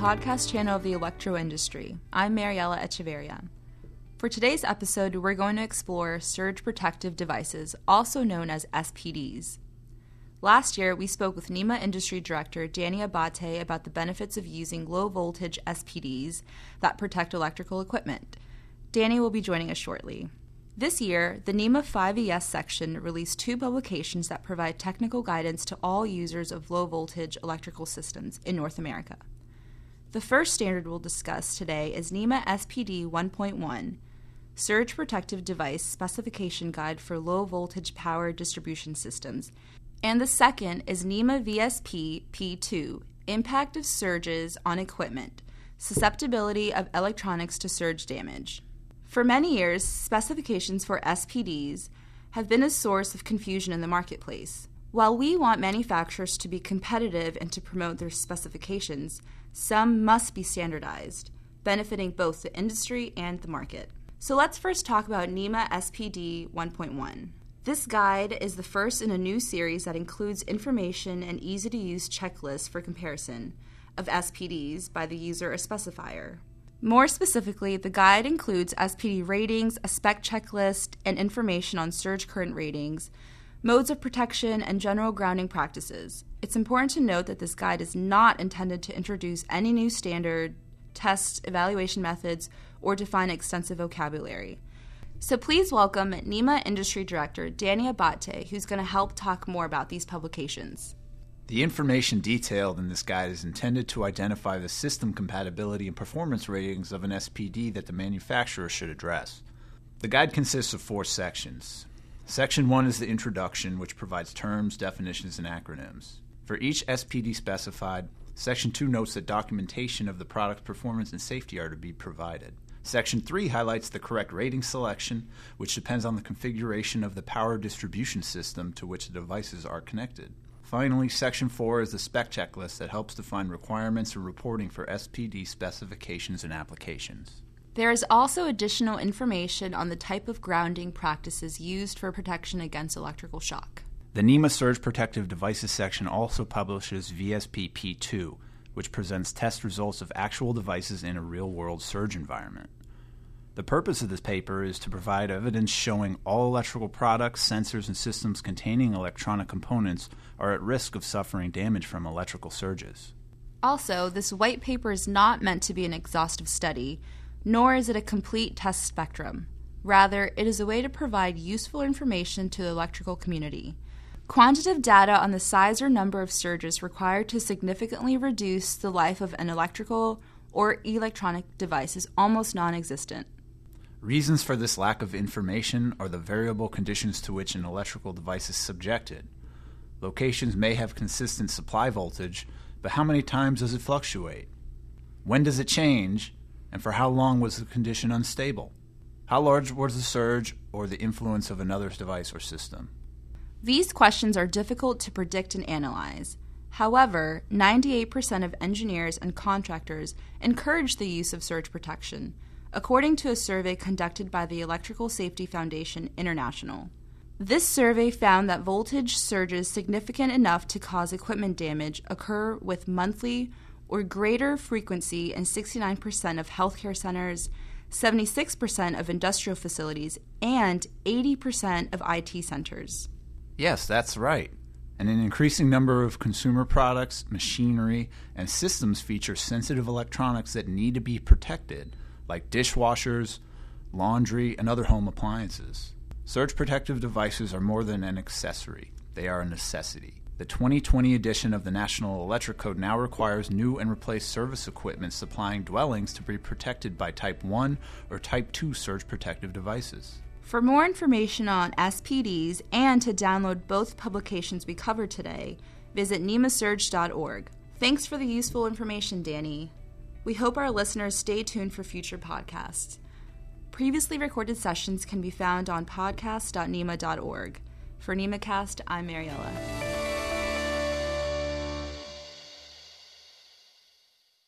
podcast channel of the electro industry. I'm Mariella Echeverria. For today's episode, we're going to explore surge protective devices, also known as SPDs. Last year, we spoke with NEMA Industry Director Danny Abate about the benefits of using low voltage SPDs that protect electrical equipment. Danny will be joining us shortly. This year, the NEMA 5VS section released two publications that provide technical guidance to all users of low voltage electrical systems in North America. The first standard we'll discuss today is NEMA SPD 1.1, Surge Protective Device Specification Guide for Low Voltage Power Distribution Systems, and the second is NEMA VSP P2, Impact of Surges on Equipment, Susceptibility of Electronics to Surge Damage. For many years, specifications for SPDs have been a source of confusion in the marketplace. While we want manufacturers to be competitive and to promote their specifications, some must be standardized, benefiting both the industry and the market. So let's first talk about NEMA SPD 1.1. This guide is the first in a new series that includes information and easy to use checklists for comparison of SPDs by the user or specifier. More specifically, the guide includes SPD ratings, a spec checklist, and information on surge current ratings, modes of protection, and general grounding practices. It's important to note that this guide is not intended to introduce any new standard, test, evaluation methods, or define extensive vocabulary. So please welcome NEMA Industry Director Danny Abate, who's going to help talk more about these publications. The information detailed in this guide is intended to identify the system compatibility and performance ratings of an SPD that the manufacturer should address. The guide consists of four sections. Section 1 is the introduction, which provides terms, definitions, and acronyms. For each SPD specified, Section 2 notes that documentation of the product's performance and safety are to be provided. Section 3 highlights the correct rating selection, which depends on the configuration of the power distribution system to which the devices are connected. Finally, Section 4 is the spec checklist that helps define requirements and reporting for SPD specifications and applications. There is also additional information on the type of grounding practices used for protection against electrical shock. The NEMA Surge Protective Devices section also publishes VSP P2, which presents test results of actual devices in a real world surge environment. The purpose of this paper is to provide evidence showing all electrical products, sensors, and systems containing electronic components are at risk of suffering damage from electrical surges. Also, this white paper is not meant to be an exhaustive study, nor is it a complete test spectrum. Rather, it is a way to provide useful information to the electrical community. Quantitative data on the size or number of surges required to significantly reduce the life of an electrical or electronic device is almost non existent. Reasons for this lack of information are the variable conditions to which an electrical device is subjected. Locations may have consistent supply voltage, but how many times does it fluctuate? When does it change, and for how long was the condition unstable? How large was the surge or the influence of another device or system? These questions are difficult to predict and analyze. However, 98% of engineers and contractors encourage the use of surge protection according to a survey conducted by the Electrical Safety Foundation International. This survey found that voltage surges significant enough to cause equipment damage occur with monthly or greater frequency in 69% of healthcare centers, 76% of industrial facilities, and 80% of IT centers. Yes, that's right. And an increasing number of consumer products, machinery, and systems feature sensitive electronics that need to be protected like dishwashers, laundry, and other home appliances. Surge protective devices are more than an accessory, they are a necessity. The 2020 edition of the National Electric Code now requires new and replaced service equipment supplying dwellings to be protected by Type 1 or Type 2 surge protective devices. For more information on SPDs and to download both publications we covered today, visit nemasurge.org. Thanks for the useful information, Danny. We hope our listeners stay tuned for future podcasts. Previously recorded sessions can be found on podcast.nema.org. For NEMAcast, I'm Mariella.